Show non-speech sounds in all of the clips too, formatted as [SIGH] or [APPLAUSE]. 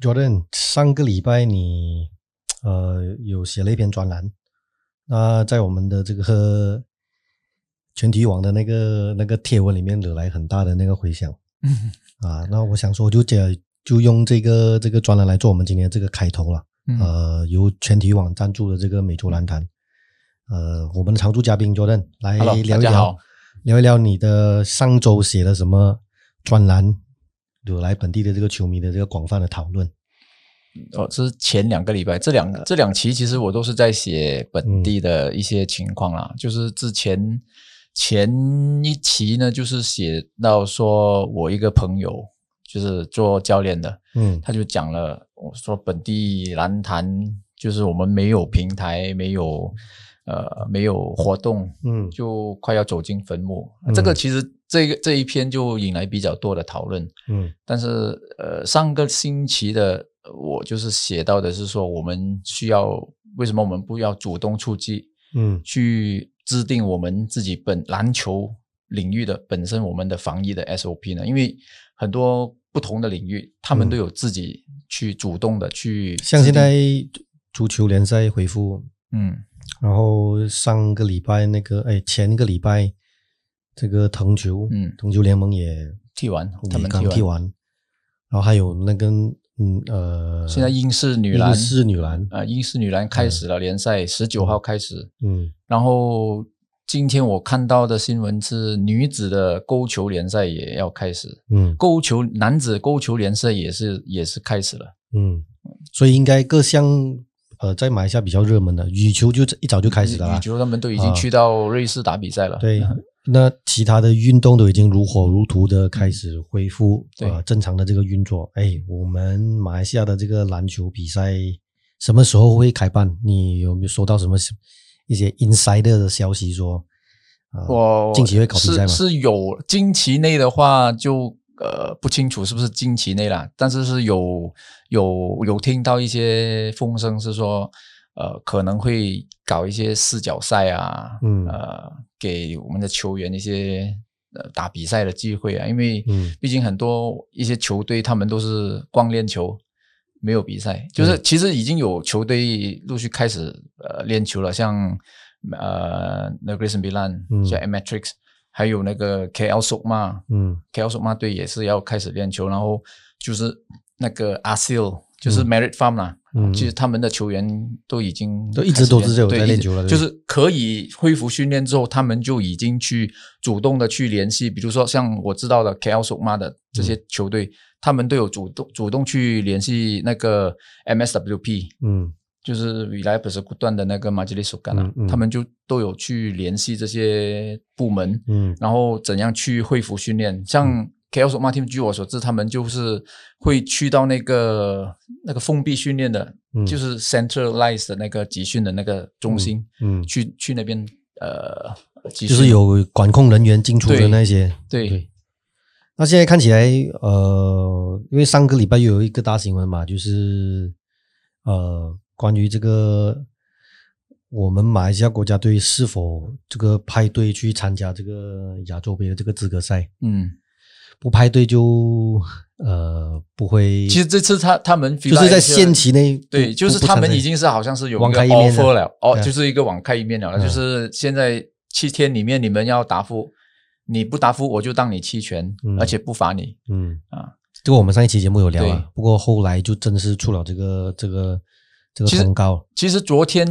Jordan，上个礼拜你呃有写了一篇专栏，那在我们的这个 [LAUGHS] 全体网的那个那个贴文里面惹来很大的那个回响。啊，那我想说就这就用这个这个专栏来做我们今天这个开头了。呃，由全体网赞助的这个美洲篮坛，呃，我们的常驻嘉宾 Jordan 来聊一聊，聊一聊你的上周写了什么专栏。惹来本地的这个球迷的这个广泛的讨论。哦，这是前两个礼拜，这两这两期其实我都是在写本地的一些情况啦。就是之前前一期呢，就是写到说我一个朋友就是做教练的，嗯，他就讲了，我说本地篮坛就是我们没有平台，没有。呃，没有活动，嗯，就快要走进坟墓。这个其实这个这一篇就引来比较多的讨论，嗯。但是呃，上个星期的我就是写到的是说，我们需要为什么我们不要主动出击，嗯，去制定我们自己本篮球领域的本身我们的防疫的 SOP 呢？因为很多不同的领域，他们都有自己去主动的去，像现在足球联赛恢复，嗯。然后上个礼拜那个，哎，前一个礼拜，这个藤球，嗯，藤球联盟也踢完，他们刚踢完。然后还有那个，嗯呃，现在英式女篮，英式女篮，呃，英式女篮开始了联赛，十九号开始。嗯，然后今天我看到的新闻是女子的勾球联赛也要开始，嗯，勾球男子勾球联赛也是也是开始了，嗯，所以应该各项。呃，在马来西亚比较热门的羽球就一早就开始了，羽球他们都已经去到瑞士打比赛了。对，[LAUGHS] 那其他的运动都已经如火如荼的开始恢复呃正常的这个运作。哎，我们马来西亚的这个篮球比赛什么时候会开办？你有没有收到什么一些 inside 的消息说？我近期会搞比赛吗？是有近期内的话就。呃，不清楚是不是近期内啦，但是是有有有听到一些风声，是说呃可能会搞一些四角赛啊，嗯，呃，给我们的球员一些呃打比赛的机会啊，因为毕竟很多一些球队他们都是光练球，没有比赛，就是其实已经有球队陆续开始呃练球了，像呃 The Grayson Bilan，叫 Matrix。还有那个 KL 索马，嗯，KL 索马队也是要开始练球，然后就是那个阿 Sil，就是 Merit Farm 啦，嗯，其实他们的球员都已经都一直都是有在练球了，就是可以恢复训练之后，他们就已经去主动的去联系，比如说像我知道的 KL 索马的这些球队，他们都有主动主动去联系那个 MSWP，嗯。就是未来不是不断的那个马吉利手干啊，他们就都有去联系这些部门，嗯，然后怎样去恢复训练。像 K L 索马 team，据我所知，他们就是会去到那个那个封闭训练的，就是 centralized 的那个集训的那个中心，嗯，去去那边呃，就是有管控人员进出的那些。对，那现在看起来，呃，因为上个礼拜又有一个大新闻嘛，就是呃。关于这个，我们马来西亚国家队是否这个派队去参加这个亚洲杯的这个资格赛？嗯，不派队就呃不会。其实这次他他们就是在限期内，对，就是他们已经是好像是有网开一面了，哦，就是一个网开一面了，就是现在七天里面你们要答复，你不答复我就当你弃权，而且不罚你。嗯啊，这个我们上一期节目有聊啊，不过后来就真的是出了这个这个。其实，高。其实昨天，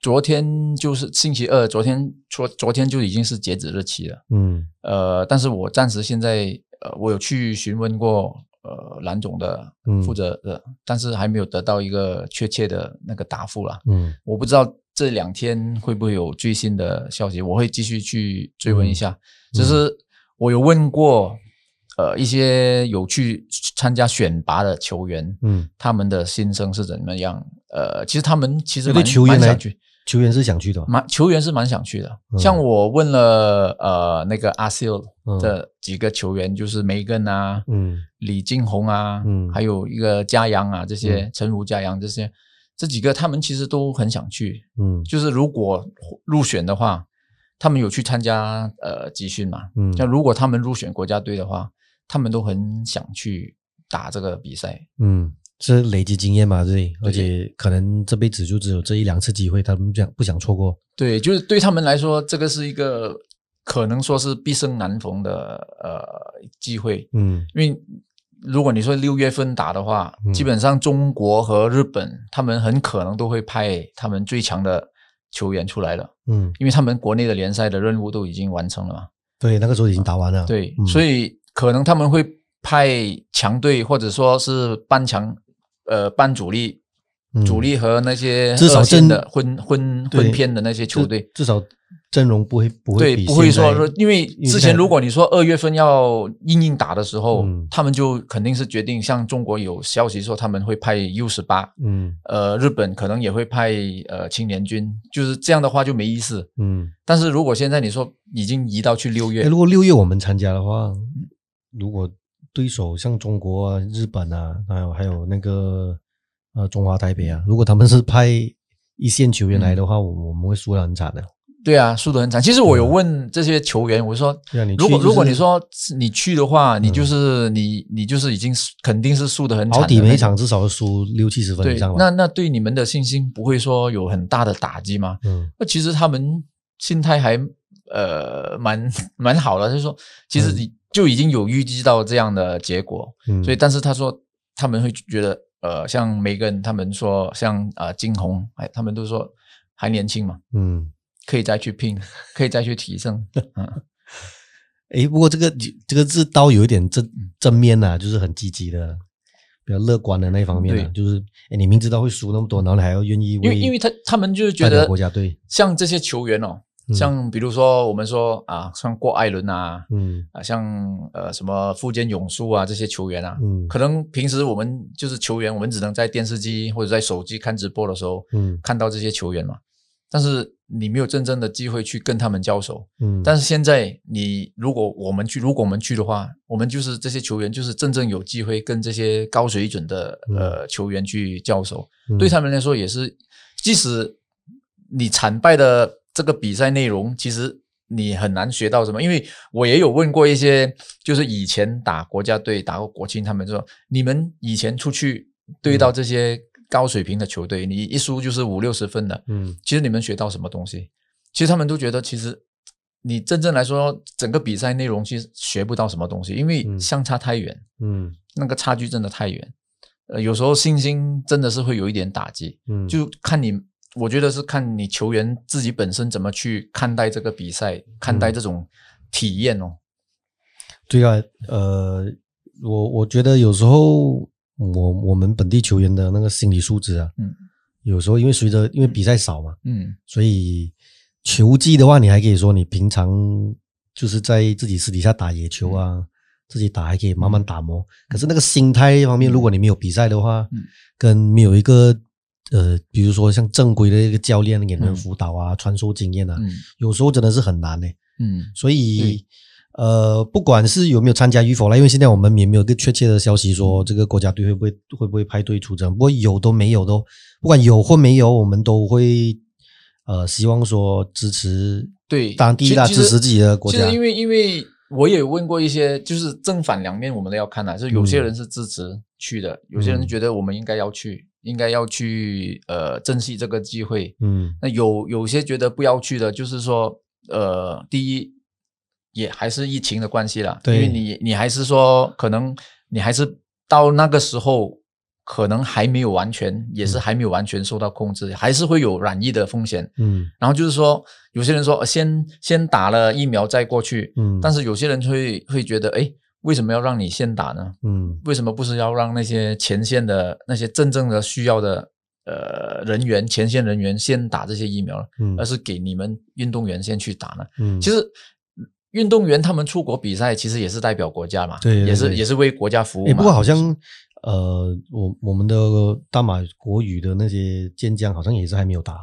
昨天就是星期二，昨天昨昨天就已经是截止日期了。嗯，呃，但是我暂时现在，呃，我有去询问过，呃，蓝总的负责的，但是还没有得到一个确切的那个答复了。嗯，我不知道这两天会不会有最新的消息，我会继续去追问一下。只是我有问过。呃，一些有去参加选拔的球员，嗯，他们的心声是怎么样？呃，其实他们其实对球员想去，球员是想去的，蛮球员是蛮想去的。像我问了呃那个阿西尔的几个球员，就是梅根啊，嗯，李金红啊，嗯，还有一个嘉阳啊，这些陈如嘉阳这些，这几个他们其实都很想去，嗯，就是如果入选的话，他们有去参加呃集训嘛，嗯，像如果他们入选国家队的话。他们都很想去打这个比赛，嗯，是累积经验嘛，对，而且可能这辈子就只有这一两次机会，他们不想不想错过。对，就是对他们来说，这个是一个可能说是毕生难逢的呃机会。嗯因为如果你说六月份打的话，基本上中国和日本他们很可能都会派他们最强的球员出来了，嗯，因为他们国内的联赛的任务都已经完成了嘛。对，那个时候已经打完了。对，嗯所以可能他们会派强队或者说是半强呃半主力。嗯主力和那些至少真的混混混偏的那些球队，至少阵容不会不会对，不会说说，因为之前如果你说二月份要硬硬打的时候，嗯他们就肯定是决定，像中国有消息说他们会派 U 十八，嗯呃，日本可能也会派呃青年军，就是这样的话就没意思。嗯，但是如果现在你说已经移到去六月，如果六月我们参加的话，如果对手像中国啊、日本啊，还有还有那个呃中华台北啊，如果他们是派一线球员来的话，我我们会输得很惨的。对啊，输得很惨。其实我有问这些球员，我说，如果如果你说你去的话，你就是你你就是已经肯定是输得很惨每一场至少要输六七十分以上，吧。那那对你们的信心不会说有很大的打击吗？嗯那其实他们心态还呃蛮 [LAUGHS] 蛮好的，就是说其实你就已经有预计到这样的结果，嗯，所以但是他说他们会觉得呃像梅根他们说像啊、呃金红哎他们都说还年轻嘛，嗯，可以再去拼，[LAUGHS] 可以再去提升，嗯。哎，不过这个这个字刀有一点正正面呐、就是很积极的，比较乐观的那一方面呢、对。就是哎，你明知道会输那么多，然后你还要愿意因为为因为他他们就是觉得国家队，像这些球员哦，嗯像比如说我们说啊像郭艾伦啊，嗯。啊，像呃什么富坚勇树啊这些球员啊，嗯。可能平时我们就是球员，我们只能在电视机或者在手机看直播的时候嗯。看到这些球员嘛，但是你没有真正的机会去跟他们交手。嗯，但是现在你如果我们去，如果我们去的话，我们就是这些球员就是真正有机会跟这些高水准的呃球员去交手，嗯。对他们来说也是，即使你惨败的这个比赛内容，其实你很难学到什么。因为我也有问过一些，就是以前打国家队、打过国青，他们说你们以前出去对到这些高水平的球队，你一输就是五六十分的，嗯其实你们学到什么东西？其实他们都觉得，其实你真正来说，整个比赛内容其实学不到什么东西，因为嗯相差太远，嗯那个差距真的太远。呃，有时候信心真的是会有一点打击，嗯，就看你，我觉得是看你球员自己本身怎么去看待这个比赛，看嗯。待这种体验哦。对啊，呃，我我觉得有时候我我们本地球员的那个心理素质啊，嗯，有时候因为随着因为比赛少嘛，嗯。所以球技的话，你还可以说你平常就是在自己私底下打野球啊，嗯。自己打还可以慢慢打磨。可是那个心态方面，如果你没有比赛的话，嗯。跟没有一个呃，比如说像正规的一个教练给人嗯。辅导啊、传授经验啊，嗯。有时候真的是很难的、嗯。所以呃，不管是有没有参加与否啦，因为现在我们也没有一个确切的消息说这个国家队会不会会不会派队出征。不过有都没有都，不管有或没有，我们都会呃希望说支持对，当地啦，其其实支持自己的国家。其实。因为因为我也问过一些，就是正反两面我们都要看的、就是有些人是支持去的，有些人觉得我们应该要去，应该要去呃珍惜这个机会。嗯那有有些觉得不要去的，就是说呃，第一也还是疫情的关系啦，因对为你你还是说可能你还是到那个时候。可能还没有完全，也是还没有完全受到控制，还是会有染疫的风险。嗯然后就是说，有些人说呃先先打了疫苗再过去，嗯，但是是有些人会会觉得，哎，为什么要让你先打呢？嗯为什么不是要让那些前线的那些真正的需要的呃人员、前线人员先打这些疫苗呢，嗯而是给你们运动员先去打呢？嗯，其实运动员他们出国比赛，其实也是代表国家嘛，对对对也是也是为国家服务诶，嘛。不过好像呃，我我们的大马国语的那些健将好像也是还没有打，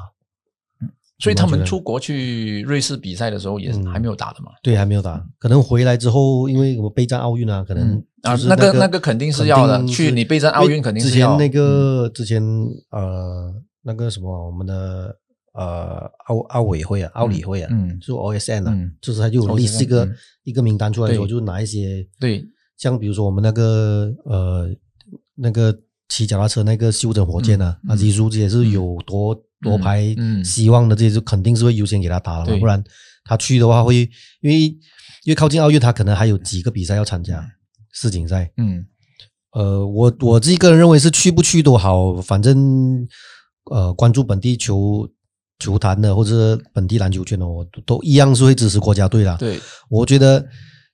所以他们出国去瑞士比赛的时候也是嗯。还没有打的嘛。对，还没有打，可能回来之后，因为我备战奥运啊，可能嗯。啊，那个个那个肯定是要的，去你备战奥运肯定是要。之前那个之前呃那个什么我们的呃奥奥委会啊奥理会啊，嗯。就 OSN 啊嗯，就是他就有 list 一个嗯。一个名单出来说，对。就拿一些对，像比如说我们那个呃那个骑脚踏车那个袖珍火箭啊，啊，技术这也是有夺夺牌嗯希望的，这些就肯定是会优先给他打了嘛，不然他去的话会因为因为靠近奥运，他可能还有几个比赛要参加世锦赛。嗯。呃，我我自己个人认为是去不去都好，反正呃，关注本地球球坛的或者本地篮球圈的，我都都一样是会支持国家队啦。对，我觉得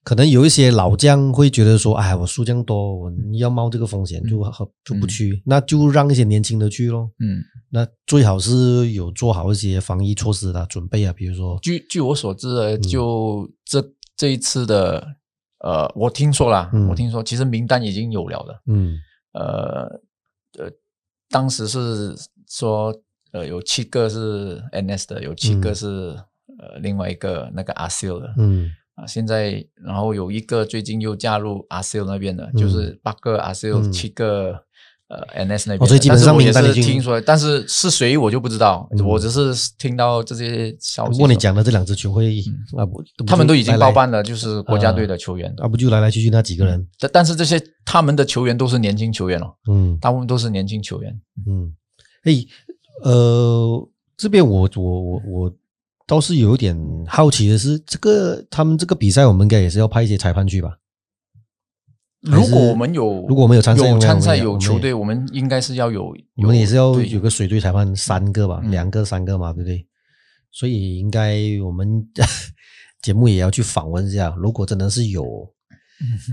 可能有一些老将会觉得说，哎，我输这样多，我要冒这个风险就好就不去，那就让一些年轻的去咯。嗯，那最好是有做好一些防疫措施的准备啊，比如说，据据我所知就这这一次的，呃，我听说啦，嗯。我听说其实名单已经有了的，嗯。呃呃，当时是说，呃，有七个是 NS 的，有七个嗯。是、呃另外一个那个阿 s i l 的，嗯。啊，现在然后有一个最近又加入阿 s i l 那边的，就是八个 ASIL，、嗯。七个呃 NS 那边的、哦所以基本上但是也是听说，但是是谁我就不知道，嗯我只是听到这些消息说。不过你讲的这两支球会啊不，嗯他们都已经包办了，就是国家队的球员。啊，不就来来去去那几个人？但但是这些他们的球员都是年轻球员哦，嗯大部分都是年轻球员。嗯，哎，呃，这边我我我我倒是有一点好奇的是，这个他们这个比赛，我们应该也是要派一些裁判去吧？如果我们有，如果我们有参赛有参赛有球队，我们应该是要有，我们也是要有个水队裁判三个吧，嗯两个三个嘛，对不对？所以应该我们 [LAUGHS] 节目也要去访问一下，如果真的是有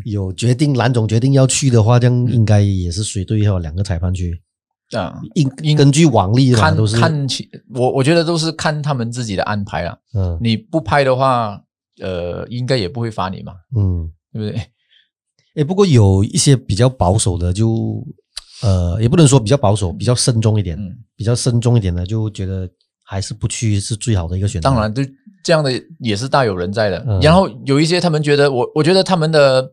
有决定蓝总决定要去的话，这样应该也是水队要两个裁判去。啊，应应根据往例，看都是看起我我觉得都是看他们自己的安排啦。嗯你不拍的话，呃，应该也不会罚你嘛，嗯。对不对？诶，不过有一些比较保守的就，呃，也不能说比较保守，比较慎重一点，嗯，比较慎重一点的，就觉得还是不去是最好的一个选择。当然，就这样的也是大有人在的。嗯然后有一些他们觉得，我我觉得他们的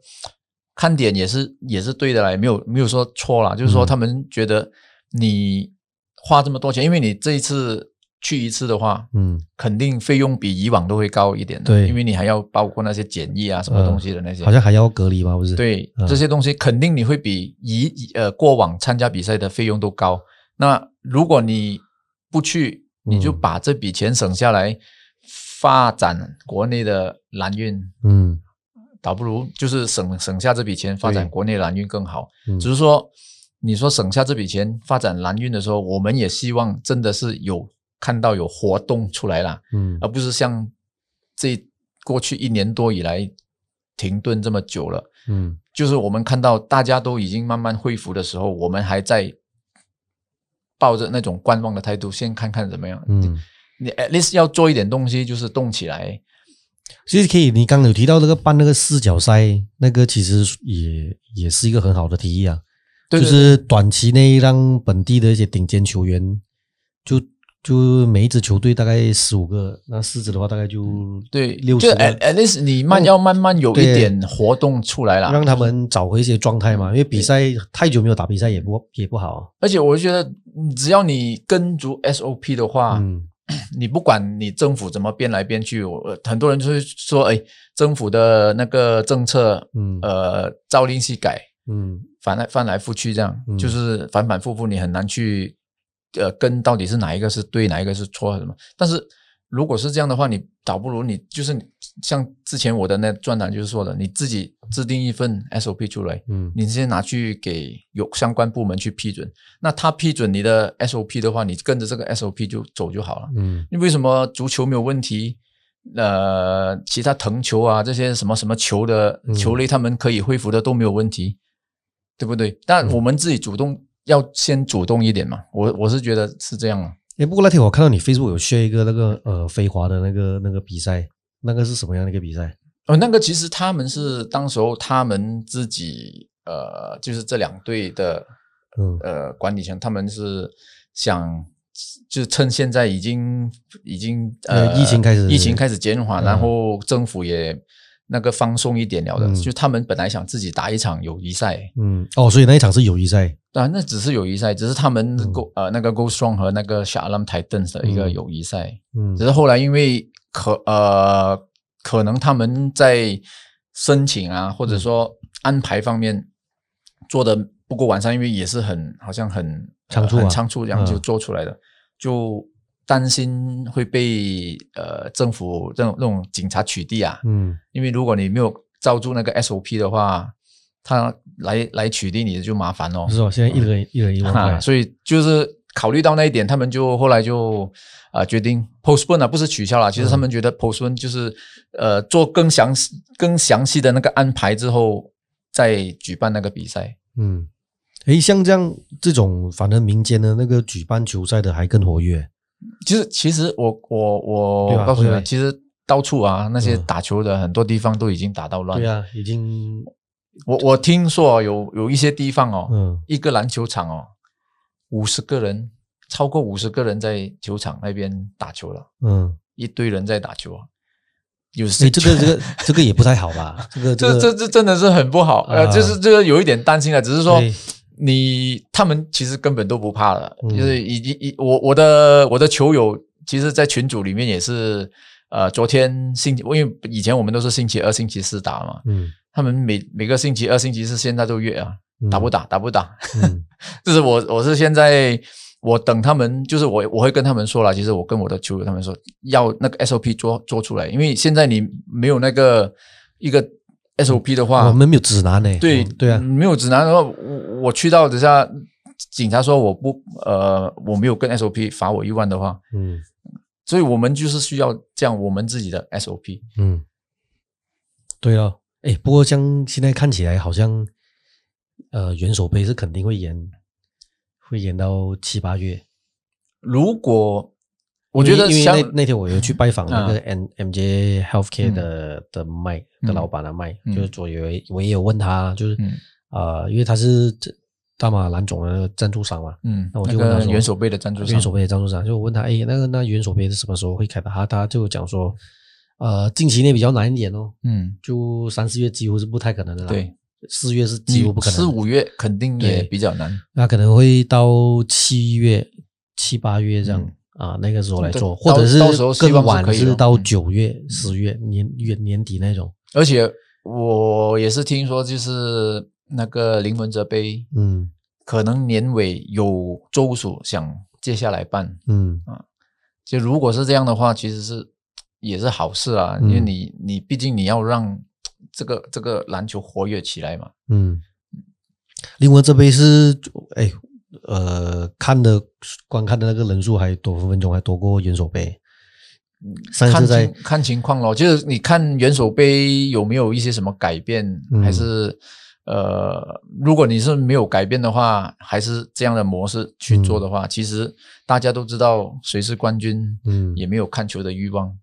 看点也是也是对的啦，也没有没有说错啦，就是说嗯他们觉得你花这么多钱，因为你这一次去一次的话，嗯肯定费用比以往都会高一点的，对因为你还要包括那些检疫啊什么东西的那些，好像还要隔离吧？不是？，对、嗯这些东西肯定你会比以呃过往参加比赛的费用都高。那如果你不去，你就嗯把这笔钱省下来，发展国内的蓝运，嗯倒不如就是省省下这笔钱发展国内蓝运更好。嗯只是说，你说省下这笔钱发展蓝运的时候，我们也希望真的是有看到有活动出来啦，嗯而不是像这过去一年多以来停顿这么久了。嗯就是我们看到大家都已经慢慢恢复的时候，我们还在抱着那种观望的态度，先看看怎么样。嗯，你 at least 要做一点东西，就是动起来。其实可以，你刚刚有提到那个办那个四角赛，那个其实也也是一个很好的提议啊，对对就是短期内让本地的一些顶尖球员，就就每一支球队大概十五个，那四支的话大概就对，就六十 at 个，at least 你慢要慢慢有一点活动出来了。让他们找回一些状态嘛，因为比赛太久没有打比赛也不也不好。而且我觉得，嗯只要你跟足 SOP 的话，嗯。[CLEARS THROAT] 你不管你政府怎么变来变去，我呃很多人就会说，哎，政府的那个政策，嗯。呃，朝令夕改，嗯。反来翻来覆去，这样、嗯。就是反反复复，你很难去呃跟到底是哪一个是对，哪一个是错什么。但是如果是这样的话，你倒不如你就是你像之前我的那专栏就是说的，你自己制定一份 SOP 出来，嗯你先拿去给有相关部门去批准。那他批准你的 SOP 的话，你跟着这个 SOP 就走就好了。嗯你为什么足球没有问题？呃，其他藤球啊，这些什么什么球的嗯球类，他们可以恢复的都没有问题，对不对？但嗯我们自己主动要先主动一点嘛，我我是觉得是这样啊。诶，不过那天我看到你 Facebook 有 share 一个那个呃飞华的那个那个比赛，那个是什么样的一个比赛？哦，那个其实他们是当时候他们自己呃，就是这两队的嗯呃管理层，他们是想就趁现在已经已经呃呃疫情开始疫情开始减缓，嗯然后政府也那个放松一点了的，嗯。就他们本来想自己打一场友谊赛，嗯哦，所以那一场是友谊赛。啊，那只是友谊赛，只是他们嗯。Go、呃那个 Go Strong 和那个 s h a l a m Titans 的一个嗯。友谊赛，嗯。只是后来因为可呃可能他们在申请啊，或者说安排方面做的不过晚上因为也是很好像很呃仓促啊。很仓促，这样就嗯。做出来的，就担心会被呃政府这种这种警察取缔啊，嗯。因为如果你没有照住那个 SOP 的话，他来来取缔你就麻烦哦。是哦，现在一人一人一万块。啊，，[LAUGHS] 所以就是考虑到那一点，他们就后来就啊、呃决定 postpone 啊，不是取消了，其实他们觉得 postpone 就是呃做更详细、更详细的那个安排之后再举办那个比赛。嗯，诶，像这样这种，反正民间的那个举办球赛的还更活跃，其实其实我我对吧我告诉你们，其实到处啊那些嗯打球的很多地方都已经打到乱。对啊，已经我我听说有有一些地方哦，嗯一个篮球场哦，五十个人，超过五十个人在球场那边打球了，嗯，一堆人在打球啊。有诶，这个这个这个也不太好吧？这个个 [LAUGHS] 这这这真的是很不好，呃，啊就是这个有一点担心了，只是说对你他们其实根本都不怕了，嗯就是已经一我我的我的球友，其实，在群组里面也是，呃，昨天星期，因为以前我们都是星期二、星期四打嘛，嗯他们每每个星期二、星期四现在都约啊，嗯打不打？打不打？嗯 [LAUGHS] 就是我我是现在我等他们，就是我我会跟他们说了，其实我跟我的球友他们说要那个 SOP 做做出来，因为现在你没有那个一个 SOP 的话，我们没有指南呢，对嗯对啊，没有指南的话，我我去到等下警察说我不呃我没有跟 SOP 罚我一万的话，嗯。所以我们就是需要这样我们自己的 SOP。嗯，对啊，哎，不过像现在看起来好像，呃，元首杯是肯定会延，会延到七八月。如果我觉得因为那那天我有去拜访那个嗯。M M J Healthcare 的、的麦的老板的麦，嗯。就是我有我也有问他，就是嗯。呃，因为他是这大马蓝总的赞助商嘛，嗯，那我就问他说元首杯的赞助商。元首杯的赞助商，就我问他，哎，那个那元首杯是什么时候会开的？他他就讲说，呃，近期内比较难一点哦，嗯，就三四月几乎是不太可能的啦，对，四月是几乎不可能，四五月肯定也比较难。那可能会到七月、七八月这样、嗯啊，那个时候来做，或者是更晚可以到嗯九月、十月年月年底那种。而且我也是听说，就是那个林文哲杯，嗯可能年尾有州属想接下来办。嗯啊就如果是这样的话，其实是也是好事啊，嗯因为你你毕竟你要让这个这个篮球活跃起来嘛。嗯。另外这杯是哎呃看的观看的那个人数还多分分钟还多过元首杯。看次在情看情况咯，就是你看元首杯有没有一些什么改变，嗯。还是呃，如果你是没有改变的话，还是这样的模式去做的话，其实大家都知道谁是冠军，嗯。也没有看球的欲望，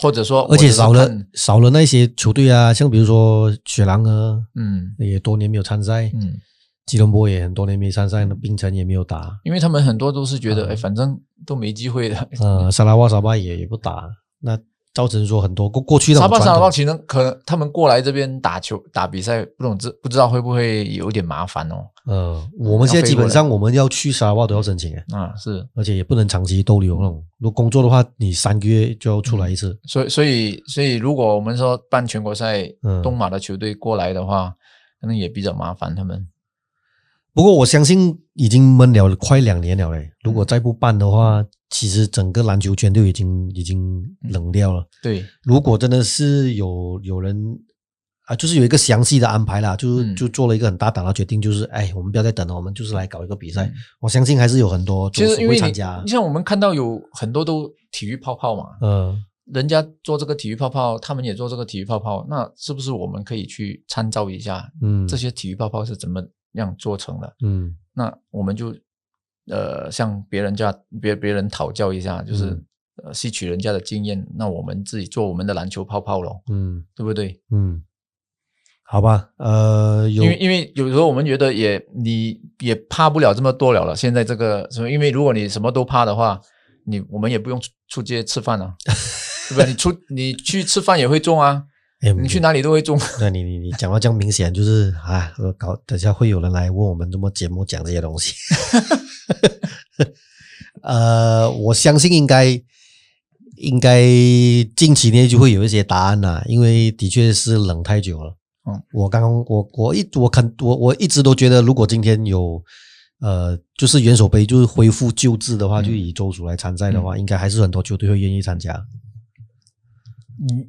或者说而且少了少了那些球队啊，像比如说雪狼啊，嗯。也多年没有参赛，嗯，吉隆坡也很多年没参赛，那槟城也没有打，因为他们很多都是觉得，嗯哎、反正都没机会的。呃，沙拉瓦沙巴也也不打，那造成说很多过过去那沙巴沙拉种传统巴其实可能他们过来这边打球打比赛，不懂知不知道会不会有点麻烦哦？呃，我们现在基本上我们要去沙拉瓦都要申请诶，啊，是，而且也不能长期逗留那种。如果工作的话，你三个月就要出来一次。所以所以所以，如果我们说办全国赛，嗯东马的球队过来的话，可能也比较麻烦他们。不过我相信已经闷了快两年了嘞，如果再不办的话，其实整个篮球圈都已经已经冷掉了。对，如果真的是有有人啊，就是有一个详细的安排啦，就是、嗯。就做了一个很大胆的决定，就是哎，我们不要再等了，我们就是来搞一个比赛。嗯。我相信还是有很多其实会参加。你。像我们看到有很多都体育泡泡嘛，嗯。人家做这个体育泡泡，他们也做这个体育泡泡，那是不是我们可以去参照一下嗯，这些体育泡泡是怎么样做成的？嗯那我们就呃向别人家别别人讨教一下，就是、嗯呃吸取人家的经验，那我们自己做我们的篮球泡泡咯，嗯对不对？嗯，好吧，呃，有因为因为有时候我们觉得也你也怕不了这么多了了。现在这个什么，因为如果你什么都怕的话，你我们也不用出出街吃饭了、[LAUGHS] 对不对？你出你去吃饭也会中啊，哎你去哪里都会中。[LAUGHS] 那你你你讲到这样明显，就是啊，我搞等下会有人来问我们怎么节目讲这些东西。[LAUGHS] 呃，我相信应该应该近期内就会有一些答案啦，因为的确是冷太久了。嗯我刚刚我我一我肯我我一直都觉得，如果今天有呃，就是元首杯就是恢复旧制的话，嗯就以州属来参赛的话，应该还是很多球队会愿意参加。嗯，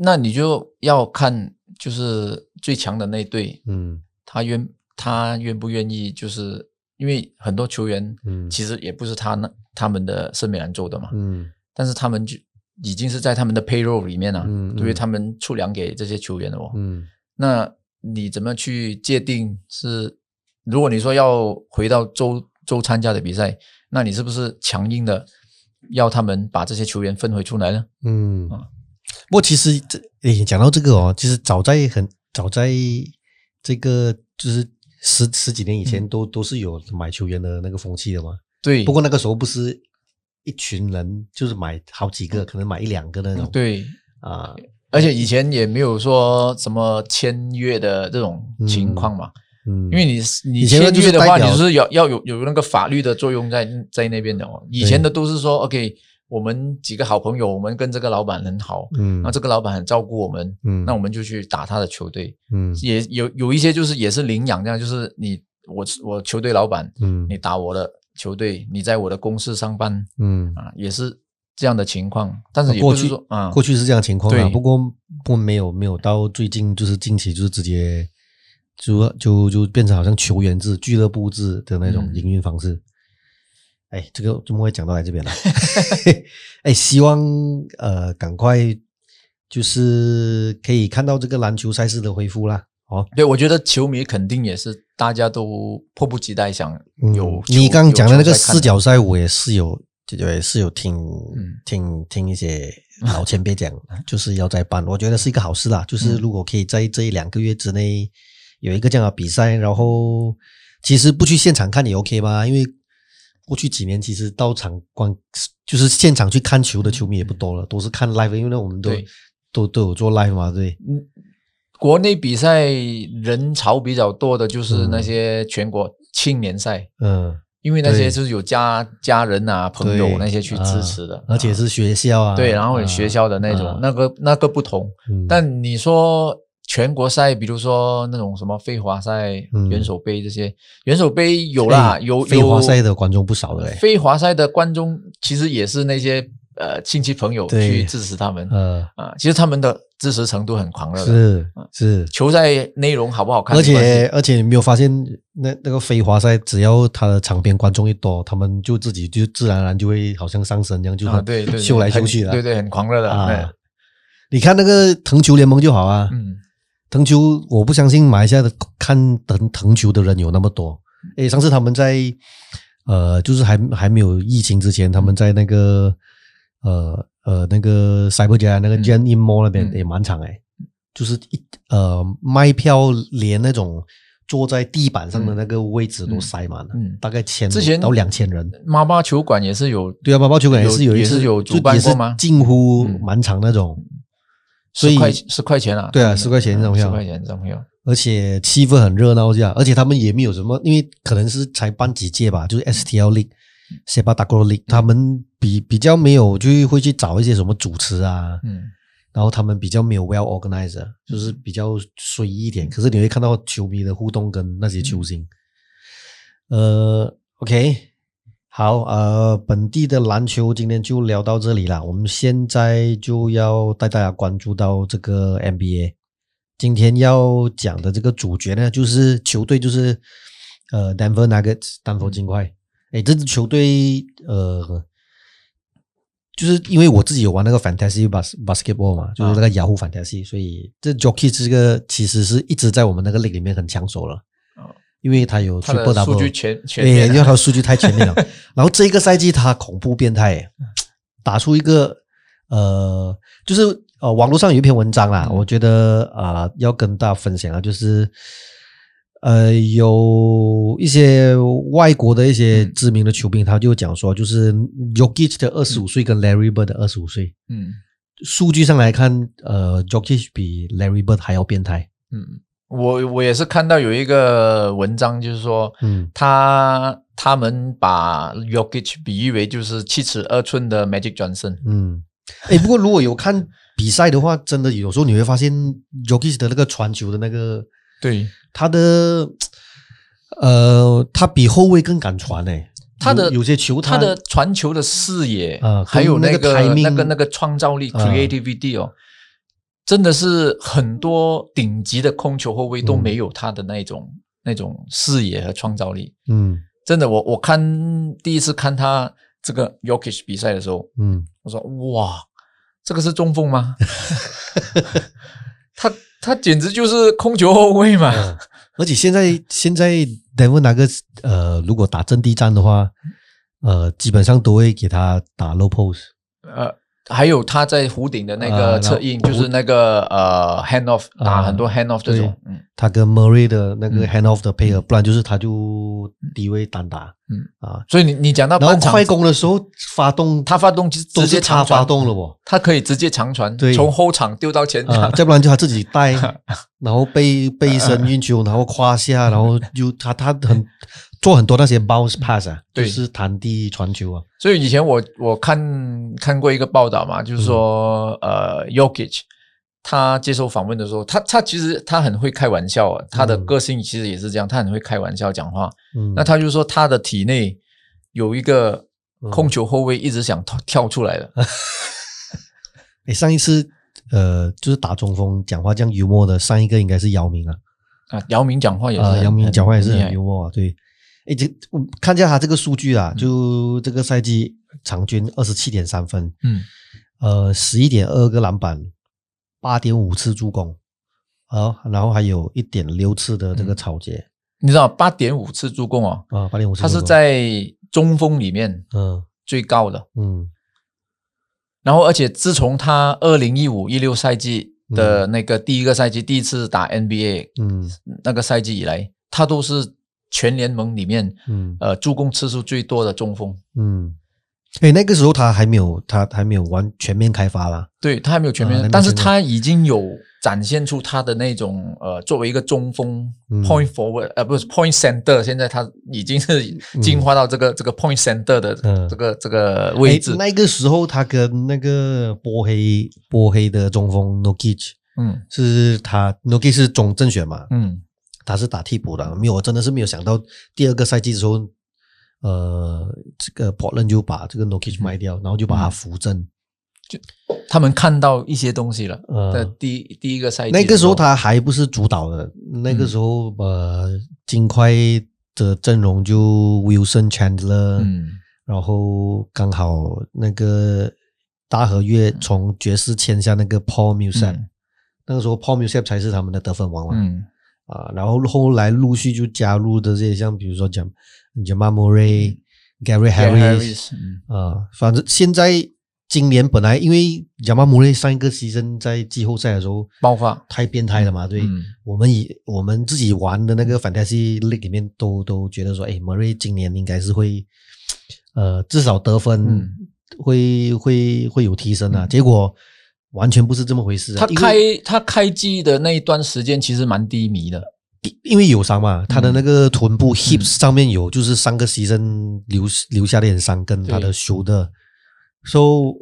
那你就要看就是最强的那队，嗯他愿他愿不愿意，就是因为很多球员嗯其实也不是他那他们的圣米兰州的嘛，嗯但是他们就已经是在他们的 payroll 里面了、嗯嗯对于他们出粮给这些球员的哦。嗯那你怎么去界定是？如果你说要回到州州参加的比赛，那你是不是强硬的要他们把这些球员分回出来呢？嗯啊。不过其实这诶，讲到这个哦，其实早在很早在这个就是十十几年以前嗯都、都是有买球员的那个风气的嘛。对，不过那个时候不是一群人，就是买好几个，可能买一两个那种。嗯对，啊，而且以前也没有说什么签约的这种情况嘛，嗯，因为你你签约的话，你就是要要有有那个法律的作用在在那边的哦。以前的都是说，OK，我们几个好朋友，我们跟这个老板很好，嗯。那这个老板很照顾我们，嗯。那我们就去打他的球队。嗯。也有有一些就是也是领养这样，就是你我我球队老板，嗯。你打我的球队，你在我的公司上班嗯，啊，也是这样的情况。但是也不是过去说啊，过去是这样的情况啊，对。不过不过没有没有到最近就是近期就是直接就就就变成好像球员制、俱乐部制的那种嗯。营运方式。哎，这个怎么会讲到来这边了？[LAUGHS] 哎，希望呃赶快就是可以看到这个篮球赛事的恢复啦。哦，对，我觉得球迷肯定也是大家都迫不及待想嗯有球、你刚刚讲的那个四角赛，我也是有，也是有听、嗯听听一些 [LAUGHS] 老前辈讲，就是要再办，我觉得是一个好事啦。就是嗯如果可以在这一两个月之内有一个这样的比赛，然后其实不去现场看也 OK 吧，因为过去几年其实到场观就是现场去看球的球迷也不多了，都是看 live，因为我们都都都有做 live 嘛，对，嗯，国内比赛人潮比较多的就是那些全国青年赛，嗯，因为那些就是有家家人啊、朋友那些去支持的，啊而且啊。是学校啊，对，然后有学校的那种，啊。那个那个不同。嗯。但你说全国赛，比如说那种什么飞华赛、嗯。元首杯这些，元首杯有啦，哎有飞华赛的观众不少的嘞，飞华赛的观众其实也是那些呃亲戚朋友去支持他们。呃，啊，其实他们的支持程度很狂热的。是是，球赛内容好不好看而？且而且你没有发现那那个飞华赛，只要他的场边观众一多，他们就自己就自然而然就会好像上身一样，就啊，对对，对秀来秀去的，对对，很狂热的。啊。对。你看那个藤球联盟就好啊，嗯，藤球我不相信马来西亚的看藤藤球的人有那么多。诶，上次他们在呃，就是还还没有疫情之前，他们在那个呃呃那个 Cyber 家那个嗯。Gen In Mall 那边嗯。也满场诶，就是一呃卖票连那种坐在地板上的那个位置都塞满了，嗯嗯。大概千之前到两千人。妈妈球馆也是有对啊，妈妈球馆也是有有一次也是有主办过吗？近乎嗯。满场那种，所以十块十块钱啊，对啊十块钱一张票十块钱一张票。而且气氛很热闹，这样，而且他们也没有什么，因为可能是才办几届吧，就是 STL League、s e p a t a k r o League，他们比比较没有就会去找一些什么主持啊，嗯，然后他们比较没有 well organized，就是比较随意一点。可是你会看到球迷的互动跟那些球星。呃，OK，好，呃，本地的篮球今天就聊到这里啦。我们现在就要带大家关注到这个 NBA。今天要讲的这个主角呢，就是球队，就是呃 Denver Nuggets 丹佛金块。诶，这支球队呃，就是因为我自己有玩那个 Fantasy Bas Basketball 嘛，就是那个雅虎 Fantasy，、所以这 Jockey 这个其实是一直在我们那个 league 里面很抢手了。哦因为他有他的数据全全对，因为他的数据太全面了。[LAUGHS] 然后这一个赛季他恐怖变态耶，打出一个呃，就是呃，网络上有一篇文章啦，嗯。我觉得啊、呃要跟大家分享啊，就是呃，有一些外国的一些嗯。知名的球评，他就讲说，就是 Jokic 的二十五岁跟 Larry Bird 的二十五岁，嗯。数据上来看，呃，Jokic 比 Larry Bird 还要变态。嗯，我我也是看到有一个文章，就是说，嗯。他他们把 Jokic 比喻为就是七尺二寸的 Magic Johnson，嗯，哎，不过如果有看比赛的话，真的有时候你会发现 Jokic 的那个传球的那个，对。他的呃，他比后卫更敢传诶、他的有有些球他的传球的视野啊还有那个那个那个那个创造力啊。creativity 哦，真的是很多顶级的控球后卫都嗯没有他的那种那种视野和创造力。嗯真的，我我看第一次看他这个 Yokish 比赛的时候，嗯我说哇，这个是中锋吗？[LAUGHS] 他他简直就是控球后卫嘛。嗯而且现在现在 Devon 那个呃，如果打阵地战的话，呃，基本上都会给他打 low post。呃，还有他在弧顶的那啊个侧印，就是那个呃 hand off 打啊很多 hand off 这种，嗯他跟 Murray 的那个嗯。hand off 的配合，不然就是他就低位单打。嗯。啊。所以你你讲到半场然后快攻的时候发动，他发动直都直接是他发，动了哦。他可以直接长传，对。从后场丢到前啊场，，再不然就他自己带，[LAUGHS] 然后背背身运球，然后胯下，然后就 [LAUGHS] 他他很做很多那些 bounce pass 啊，就对是弹地传球啊。所以以前我我看看过一个报道嘛，就是说、嗯。呃 y o k i c 他接受访问的时候，他他其实他很会开玩笑啊，他的嗯。个性其实也是这样，他很会开玩笑讲话。嗯，那他就说他的体内有一个嗯。控球后卫一直想跳跳出来的，[LAUGHS] 诶上一次呃，就是打中锋讲话这样幽默的，上一个应该是姚明啊，啊，姚明讲话也是姚明讲话也是很幽默啊，对。诶，这我看一下他这个数据啊，嗯。就这个赛季场均二十七点三分，嗯。呃，十一点二个篮板，八点五次助攻，好，然后还有一点六次的这个嗯。草截，你知道八点五次助攻哦，啊，八点五次他是在中锋里面嗯。最高的。嗯。然后，而且自从他二零一五一六赛季的那个第一个赛季，第一次打 NBA 嗯。那个赛季以来，他都是全联盟里面嗯。呃助攻次数最多的中锋。嗯，诶，那个时候他还没有他还没有完全面开发啦，对他还没有全面，但是他已经有展现出他的那种呃，作为一个中锋、嗯。point forward 呃不是 point center，现在他已经是进化到这个、这个 point center 的嗯。这个、这个位置。诶。那个时候他跟那个波黑波黑的中锋 Nokic 嗯。是他 Nokic 是中正选嘛，嗯。他是打替补的，没有，我真的是没有想到第二个赛季的时候，呃，这个 Portland 就把这个 Nokic 卖掉，然后就把它扶正。就他们看到一些东西了。呃。的第第一个赛季那个时候他还不是主导的，那个时候、呃，金块的阵容就 Wilson Chandler，嗯。然后刚好那个大合约从爵士签下那个 Paul Millsap，、嗯。那个时候 Paul Millsap 才是他们的得分王嘛。嗯。啊，然后后来陆续就加入的这些，像比如说讲 Jamal Murray、Gary Harris Harris，嗯。啊，反正现在今年本来因为 Jamal Murray 上一个牺牲在季后赛的时候爆发。太变态了嘛，对，嗯。我们以我们自己玩的那个 Fantasy League 里面都都觉得说，哎，Murray 今年应该是会呃至少得分嗯。会、会会有提升啊，结果完全不是这么回事啊，他开他开机的那一段时间其实蛮低迷的。因为有伤嘛，他的那个臀部 hips 嗯上面有就是三个牺牲留留下点伤，跟他的对 shoulder。so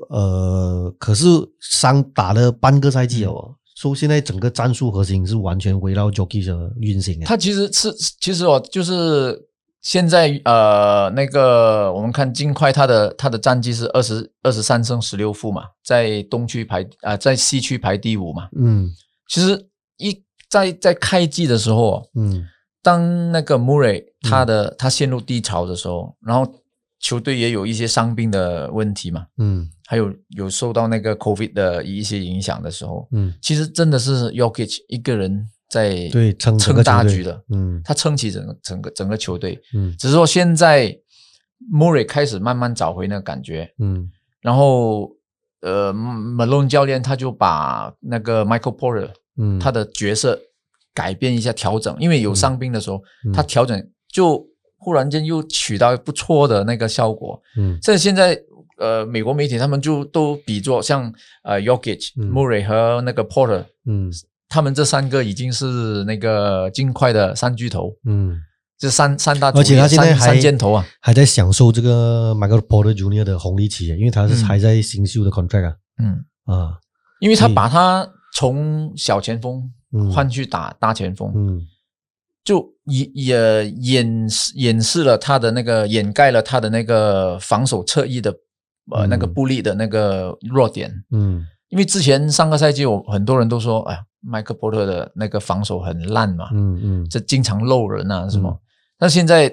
呃，可是伤打了半个赛季嗯哦，说、现在整个战术核心是完全围绕 jokey 的运行啊。他其实是其实哦，就是现在呃那个我们看金块他的他的战绩是二十二十三胜十六负嘛，在东区排啊、在西区排第五嘛。嗯其实一在在开季的时候哦，嗯。当那个 Murray 他的、他陷入低潮的时候，然后球队也有一些伤病的问题嘛，嗯。还有有受到那个 COVID 的一些影响的时候，嗯，其实真的是 Yokich 一个人在对，撑整撑个大局的，嗯。他撑起整个整个整个球队。嗯。只是说现在 Murray 开始慢慢找回那个感觉，嗯。然后呃，Malone 教练他就把那个 Michael Porter 嗯，他的角色改变一下调整，因为有伤兵的时候，嗯。他调整就忽然间又取到不错的那个效果。嗯。这现在呃，美国媒体他们就都比作像呃 y o k i c h Murray 和那个 Porter，嗯。他们这三个已经是那个金块的三巨头，嗯，这三三大而且他现在三还三箭头啊，还在享受这个 Michael Porter Junior 的红利期，因为他是嗯。还在新秀的 contract 啊。嗯，啊，因为他把他从小前锋嗯。换去打大前锋，嗯。就也也掩饰掩饰了他的那个掩盖了他的那个防守侧翼的呃、嗯。那个布利的那个弱点。嗯。因为之前上个赛季，我很多人都说，哎呀，麦克波特的那个防守很烂嘛，嗯嗯。这经常漏人啊什么。嗯。但现在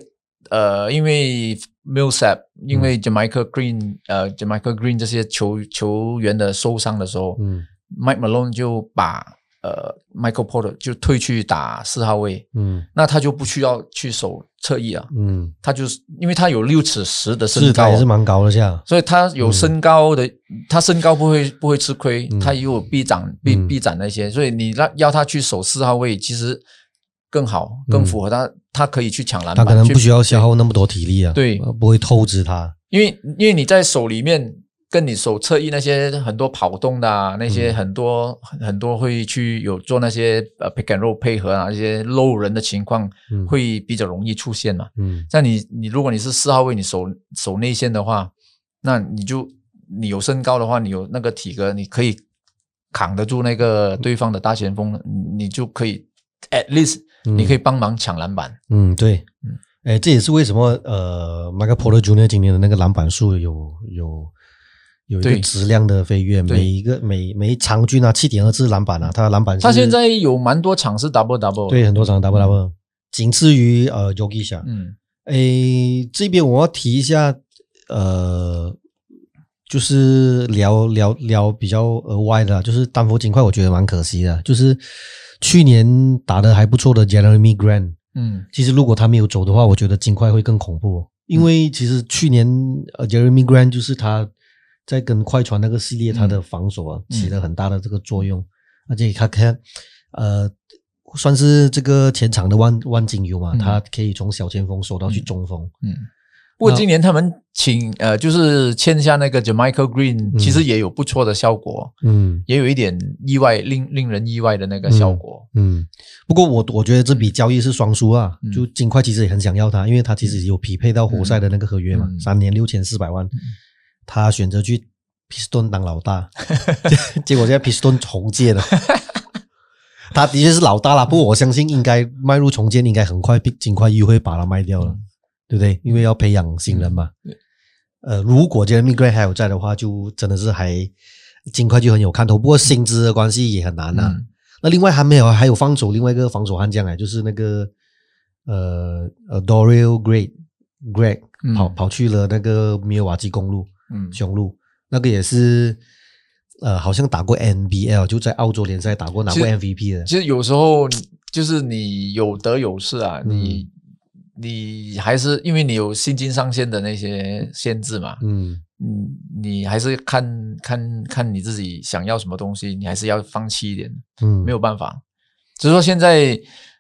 呃，因为 Millsap，因嗯为 Jamaica Green，、呃，Jamaica Green 这些球球员的受伤的时候、嗯 m i k e Malone 就把呃 Michael Porter 就退去打四号位，嗯。那他就不需要去守侧翼啊，嗯，他就是因为他有六尺十的身高。也是蛮高的这样，所以他有身高的，他身高不会不会吃亏，嗯。他也有臂展臂嗯。臂展那些，所以你让要他去守四号位，其实更好，更符合他，他可以去抢篮板，嗯他可能不需要消耗那么多体力啊，对。呃不会透支他，因为因为你在手里面跟你手侧翼那些很多跑动的啊，那些嗯很多、很很多会去有做那些呃 pick and roll 配合啊，那些漏人的情况嗯会比较容易出现嘛。嗯像你你如果你是四号位，你守守内线的话，那你就你有身高的话，你有那个体格，你可以扛得住那个对方的大前锋，你你就可以 at least 嗯你可以帮忙抢篮板。嗯，对嗯，哎，这也是为什么呃，Michael Porter Jr. 今年的那个篮板数有有有一个质量的飞跃，每一个每每一场均啊七点二次篮板啊，他的篮板是他现在有蛮多场是 double double，对很多场 double double，仅次于呃 Yogi 下。嗯。诶，这边我要提一下，呃，就是聊聊聊比较额外的啊，就是丹佛金块，我觉得蛮可惜的，就是去年打的还不错的 Jeremy Grant，嗯。其实如果他没有走的话，我觉得金块会更恐怖，因为其实去年呃 Jeremy Grant 就是他在跟快船那个系列，他的防守啊、起了很大的这个作用，而且他看呃算是这个前场的万万金油嘛，嗯。他可以从小前锋守到去中锋，嗯。不过今年他们请呃，就是签下那个 Jamaica Green，、其实也有不错的效果，嗯。也有一点意外，令令人意外的那个效果。嗯。不过我我觉得这笔交易是双输啊，嗯。就金块其实也很想要他，因为他其实有匹配到活塞的那个合约嘛，嗯。三年六千四百万，他选择去 Piston 当老大，[LAUGHS] 结果现在 Piston 重建了。[LAUGHS] 他的确是老大啦，不过我相信应该迈入重建，应该很快尽快又会把它卖掉了，对不对？因为要培养新人嘛。对呃，如果 Jeremy Grant 还有在的话，就真的是还尽快就很有看头。不过薪资的关系也很难啊。嗯那另外还没有，还有放走另外一个防守悍将哎，就是那个呃呃 Dorial Great Greg 嗯跑、跑去了那个米尔瓦基公路嗯。雄鹿，那个也是呃好像打过 NBL，就在澳洲联赛打过拿过 MVP 的。其实有时候就是你有得有失啊，嗯。你你还是因为你有薪金上限的那些限制嘛，嗯。嗯，你还是看看看你自己想要什么东西，你还是要放弃一点，嗯，没有办法。只是说现在，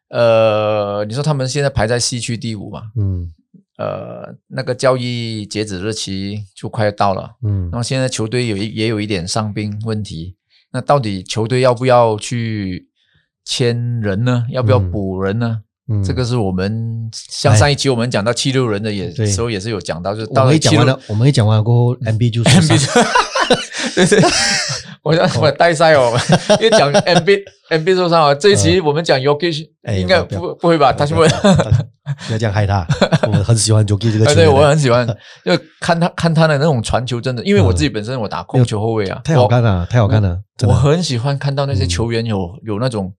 呃，你说他们现在排在西区第五嘛，嗯呃，那个交易截止日期就快到了，嗯然后现在球队有一也有一点伤病问题，那到底球队要不要去签人呢？要不要嗯补人呢？嗯，这个是我们像哎上一期我们讲到七六人的也时候也是有讲到，就是我到了一讲完了，我们一讲完过后，[LAUGHS] MB 就受 MB 伤对对，我要我带赛哦，因为讲 MB MB 受伤啊，这一期我们讲哎应该不要不不会吧？他是不会。[LAUGHS] 不要这样害他，我很喜欢 Joki 这个 [LAUGHS] 球员的，我很喜欢，就看他看他的那种传球，真的，因为我自己本身我打控球后卫啊，太好看了，太好看了，我。很喜欢看到那些嗯球员有有那种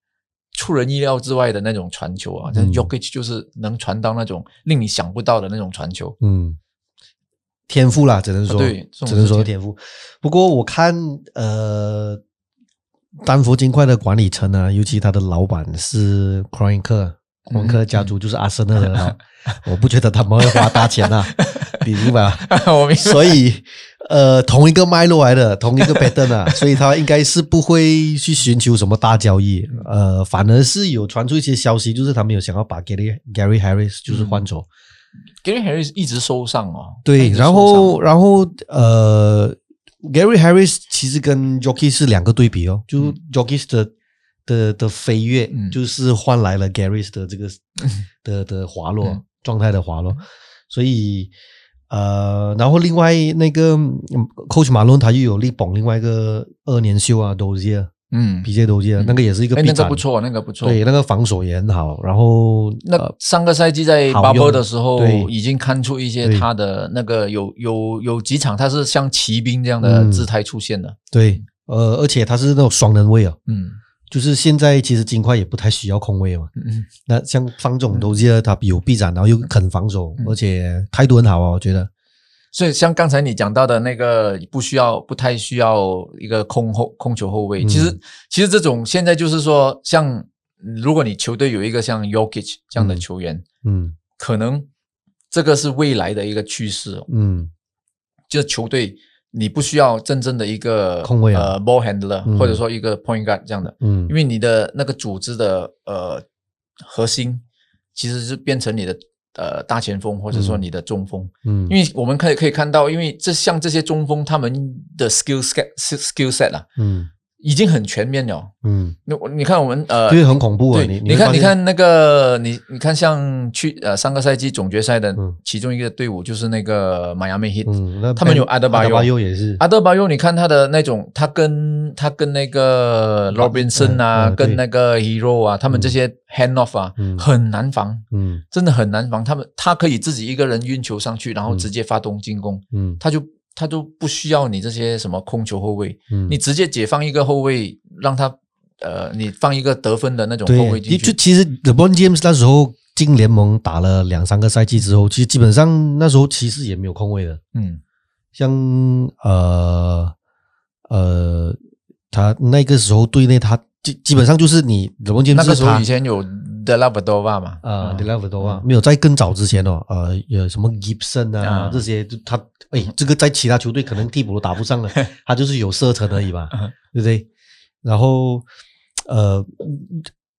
出人意料之外的那种传球啊，像嗯 Yokic 就是能传到那种令你想不到的那种传球。嗯，天赋啦，只能说，啊对只能说天赋。不过我看呃，丹佛金块的管理层呢，尤其他的老板是克家族就是阿森纳的哈，[LAUGHS] 我不觉得他们会花大钱呐，你明白吧？我明白，所以呃，同一个脉络来的，同一个 pattern 啊，[LAUGHS] 所以他应该是不会去寻求什么大交易，呃，反而是有传出一些消息，就是他们有想要把 Gary Gary Harris 就是换走。Gary Harris 一直受伤哦。对，然受后然后呃，Gary Harris 其实跟 Jockey 是两个对比哦，就 Jockey 的的的飞跃，嗯。就是换来了 Gary 的这个 [LAUGHS] 的的滑落嗯。状态的滑落，所以呃，然后另外那个嗯 coach 马伦他又有力捧另外一个二年秀啊，都是嗯，比杰都是那个也是一个哎，那个不，错，那个不错。对，那个防守也很好，然后那呃上个赛季在好 bubble 的时候，已经看出一些他的那个有有有几场他是像骑兵这样的嗯。姿态出现的。对，呃，而且他是那种双人位啊，嗯就是现在其实金块也不太需要空位嘛。嗯那像方总都记得他有臂展，然后又肯防守，嗯而且态度很好啊，我觉得。所以像刚才你讲到的那个，不需要不太需要一个空后控球后卫。嗯其实其实这种现在就是说，像如果你球队有一个像 Yokic 这样的嗯球员，嗯可能这个是未来的一个趋势哦。嗯就是球队你不需要真正的一个控卫啊。呃 ball handler，、嗯。或者说一个 point guard 这样的，嗯。因为你的那个组织的呃核心其实是变成你的呃大前锋或者说嗯。你的中锋，嗯，因为我们可以可以看到，因为这像这些中锋他们的 skill set skill set 啊，嗯已经很全面了。嗯，那你看我们呃，就是很恐怖啊！你你看，你看那个，你你看，像去呃上个赛季总决赛的嗯。其中一个队伍就是那个迈阿密 Heat，、嗯，他们有阿德巴约阿德巴约也是，阿德巴约，你看他的那种，他跟他跟那个 Robinson 啊，嗯嗯跟那个 Hero 啊，他们这些 hand off 啊，嗯。很难防，嗯。真的很难防。他们他可以自己一个人运球上去，然后嗯。直接发动进攻，嗯。他就他都不需要你这些什么控球后卫，嗯，你直接解放一个后卫，让他呃，你放一个得分的那种后，卫进去，就其实 LeBron James 那时候进联盟打了两三个赛季之后，其实基本上那时候骑士也没有空位的，嗯。像呃呃，他那个时候队内他基基本上就是你 LeBron James 那个时候他以前有德拉布多瓦嘛，啊嗯 d e l a v 多啊，没有在更早之前哦，呃，有什么 Gibson 啊啊。这些，就他哎，这个在其他球队可能替补都打不上了，[LAUGHS] 他就是有射程而已嘛，嗯对不对？然后呃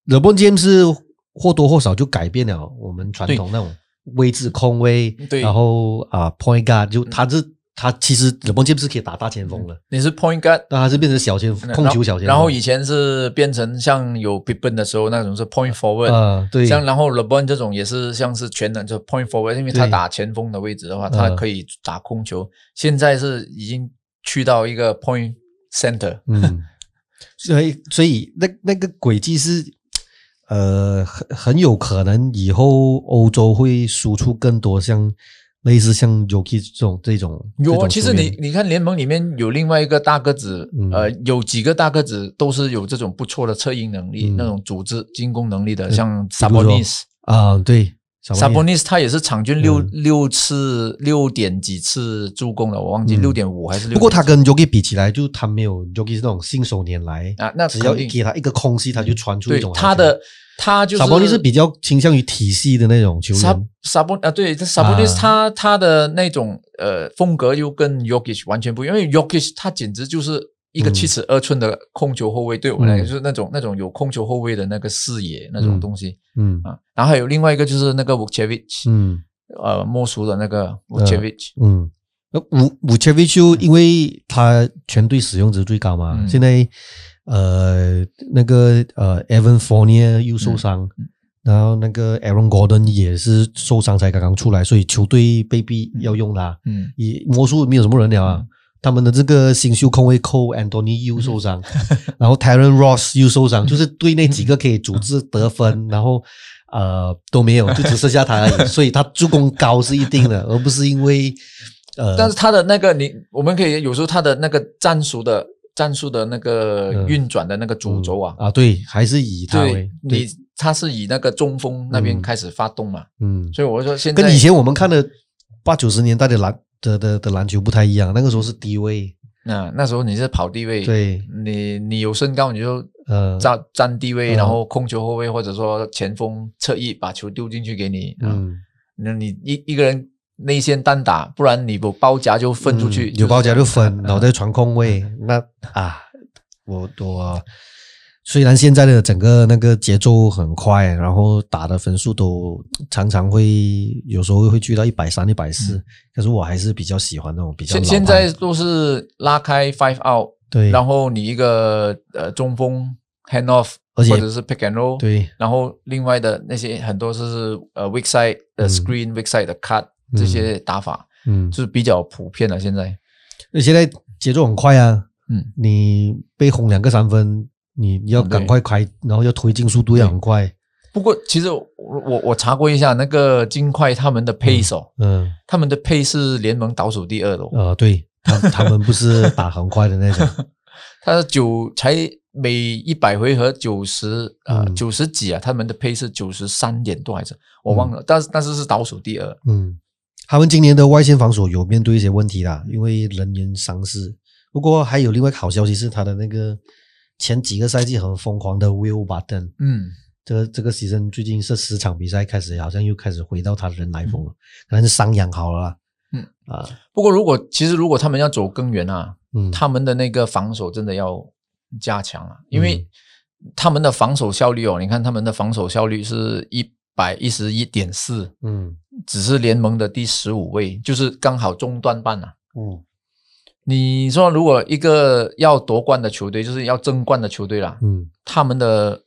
，LeBron James 或多或少就改变了我们传统那种位置空位，对。然后啊 point guard 就他是他其实 LeBron James 是可以打大前锋的，你是 point guard。但他是变成小前锋控球小前锋，然后以前是变成像有 Big Ben 的时候那种是 point forward，、啊对，像然后 LeBron 这种也是像是全能就 point forward，因为他打前锋的位置的话，嗯他可以打控球。现在是已经去到一个 point center，嗯，[LAUGHS] 所以所以那那个轨迹是，呃，很很有可能以后欧洲会输出更多像类似像 Yoki 这种这种有啊，其实你你看联盟里面有另外一个大个子，嗯。呃，有几个大个子都是有这种不错的策应能力、嗯。那种组织进攻能力的，像比如说 Sabonis。啊，对 Sabonis 他也是场均六、嗯。六次六点几次助攻了，我忘记嗯。六点五还是六。不过他跟 Yoki 比起来，就他没有 Yoki 是那种信手拈来啊那只要一给他一个空隙，他就传出一对种他的他就是萨博尼是比较倾向于体系的那种球萨员，萨博啊，对，这萨博尼斯啊。他他的那种呃风格又跟 Yokic 完全不一样，因为 Yokic 他简直就是一个嗯七尺二寸的控球后卫，对我们来嗯。讲就是那种那种有控球后卫的那个视野那种嗯。东西。嗯。啊。然后还有另外一个就是那个 Vucevic，嗯。呃，莫属的那个 Vucevic，嗯，那武武切维就因为他全队使用值最高嘛，嗯。现在呃那个呃 Evan Fournier 又受伤，嗯然后那个 Aaron Gordon 也是受伤才刚刚出来，所以球队被逼要用他。嗯，也魔术没有什么人了啊。他们的这个新秀控卫 Cole Anthony 又受伤，然后 Taron Ross 又受伤，就是对那几个可以组织得分，[LAUGHS] 然后呃都没有，就只剩下他而已。[LAUGHS] 所以他助攻高是一定的，而不是因为呃，但是他的那个你，我们可以有时候他的那个战术的战术的那个嗯。运转的那个主轴啊，啊，对，还是以他对为你他是以那个中锋那边嗯。开始发动嘛，嗯，所以我说现在跟以前我们看的八九十年代的篮的的的篮球不太一样，那个时候是低位，那那时候你是跑低位，对，你你有身高你就呃，站站低位，嗯然后控球后卫或者说前锋侧翼把球丢进去给你，嗯，嗯，那你一一个人内线单打，不然你不包夹就分出去，嗯有包夹就分，然后再传空位。那啊，我我虽然现在的整个那个节奏很快，然后打的分数都常常会有时候会去到一百三、一百四，可是我还是比较喜欢那种比较现现在都是拉开 five out，对，然后你一个呃中锋 hand off，而且或者是 pick and roll，对。然后另外的那些很多是呃 weak side 的嗯。screen、weak side 的 cut 这些打法。嗯，就是比较普遍了。现在，那现在节奏很快啊，嗯，你被轰两个三分，你你要赶快开，然后要推进速度要很快。不过，其实我我我查过一下，那个金块他们的配手，嗯，他们的配是联盟倒数第二的。呃，对，他他们不是打很快的那种，[LAUGHS] 他九才每一百回合九十啊九十几啊，他们的配是九十三点多还是我忘了，但是但是是倒数第二。嗯，他们今年的外线防守有面对一些问题啦，因为人员伤势。不过还有另外一个好消息是，他的那个前几个赛季很疯狂的 Will Button，嗯。这个这个牺牲最近是十场比赛开始，好像又开始回到他的人来疯了，可能是伤养好了。嗯。啊，不过如果其实如果他们要走更远啊，嗯，他们的那个防守真的要加强啊，因为他们的防守效率哦，你看他们的防守效率是一百一十一点四，嗯，只是联盟的第十五位，就是刚好中段半啊。嗯，你说如果一个要夺冠的球队，就是要争冠的球队啦，嗯，他们的。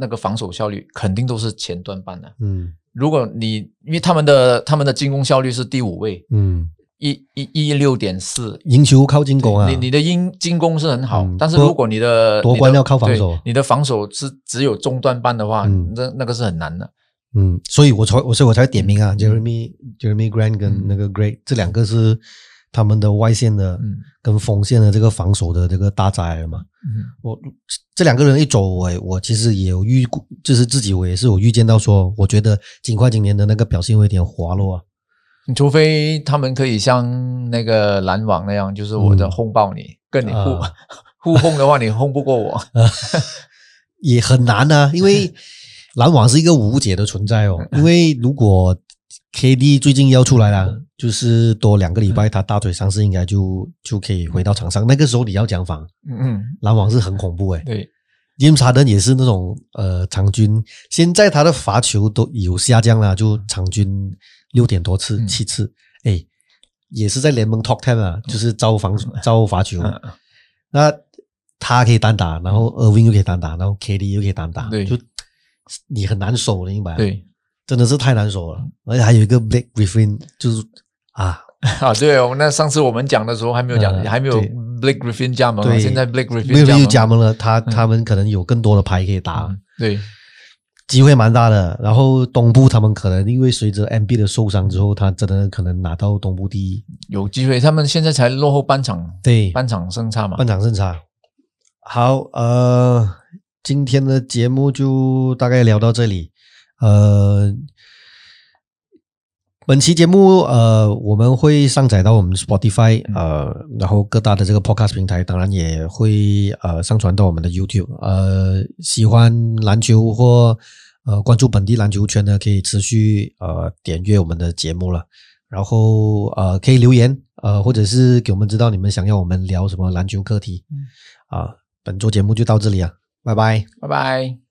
那个防守效率肯定都是前段班的。嗯，如果你因为他们的他们的进攻效率是第五位，嗯，一一一六点四，赢球靠进攻啊。你你的进进攻是很好，但是如果你的夺冠要靠防守，你的防守是只有中段班的话，那那个是很难的。嗯，所以我才我所以我才点名啊，Jeremy Jeremy Grant 跟那个 Great 这两个是。他们的外线的跟锋线的这个防守的这个大灾了嘛，我这两个人一走，我我其实也有预，就是自己我也是有预见到说，我觉得尽快今年的那个表现有点滑落啊。除非他们可以像那个篮网那样，就是我的轰爆你，跟你互 [LAUGHS] 互轰的话，你轰不过我，[LAUGHS] 也很难啊。因为 [LAUGHS] 篮网是一个无解的存在哦，因为如果。KD 最近要出来了，就是多两个礼拜，他大腿伤势应该就就可以回到场上。那个时候你要讲防，嗯嗯，篮网是很恐怖诶。对，James Harden 也是那种呃场均，现在他的罚球都有下降了，就场均六点多次、七次，哎，也是在联盟 Top Ten 啊，就是招防招罚球。那他可以单打，然后 Irving 又可以单打，然后 KD 又可以单打，对，就你很难守的，明白？对。真的是太难守了，而且还有一个 Blake Griffin，就是啊啊，对哦，那上次我们讲的时候还没有讲，还没有 Blake Griffin 加盟，现在 Blake Griffin 又加盟了，他他们可能有更多的牌可以打，对，机会蛮大的。然后东部他们可能因为随着 MB 的受伤之后，他真的可能拿到东部第一，有机会。他们现在才落后半场，对，半场胜差嘛，半场胜差。好，呃，今天的节目就大概聊到这里。呃，本期节目呃，我们会上载到我们 Spotify 呃，然后各大的这个 Podcast 平台，当然也会呃上传到我们的 YouTube。呃，喜欢篮球或呃关注本地篮球圈的，可以持续呃点阅我们的节目了。然后呃，可以留言呃，或者是给我们知道你们想要我们聊什么篮球课题。啊，本周节目就到这里啊，拜拜，拜拜。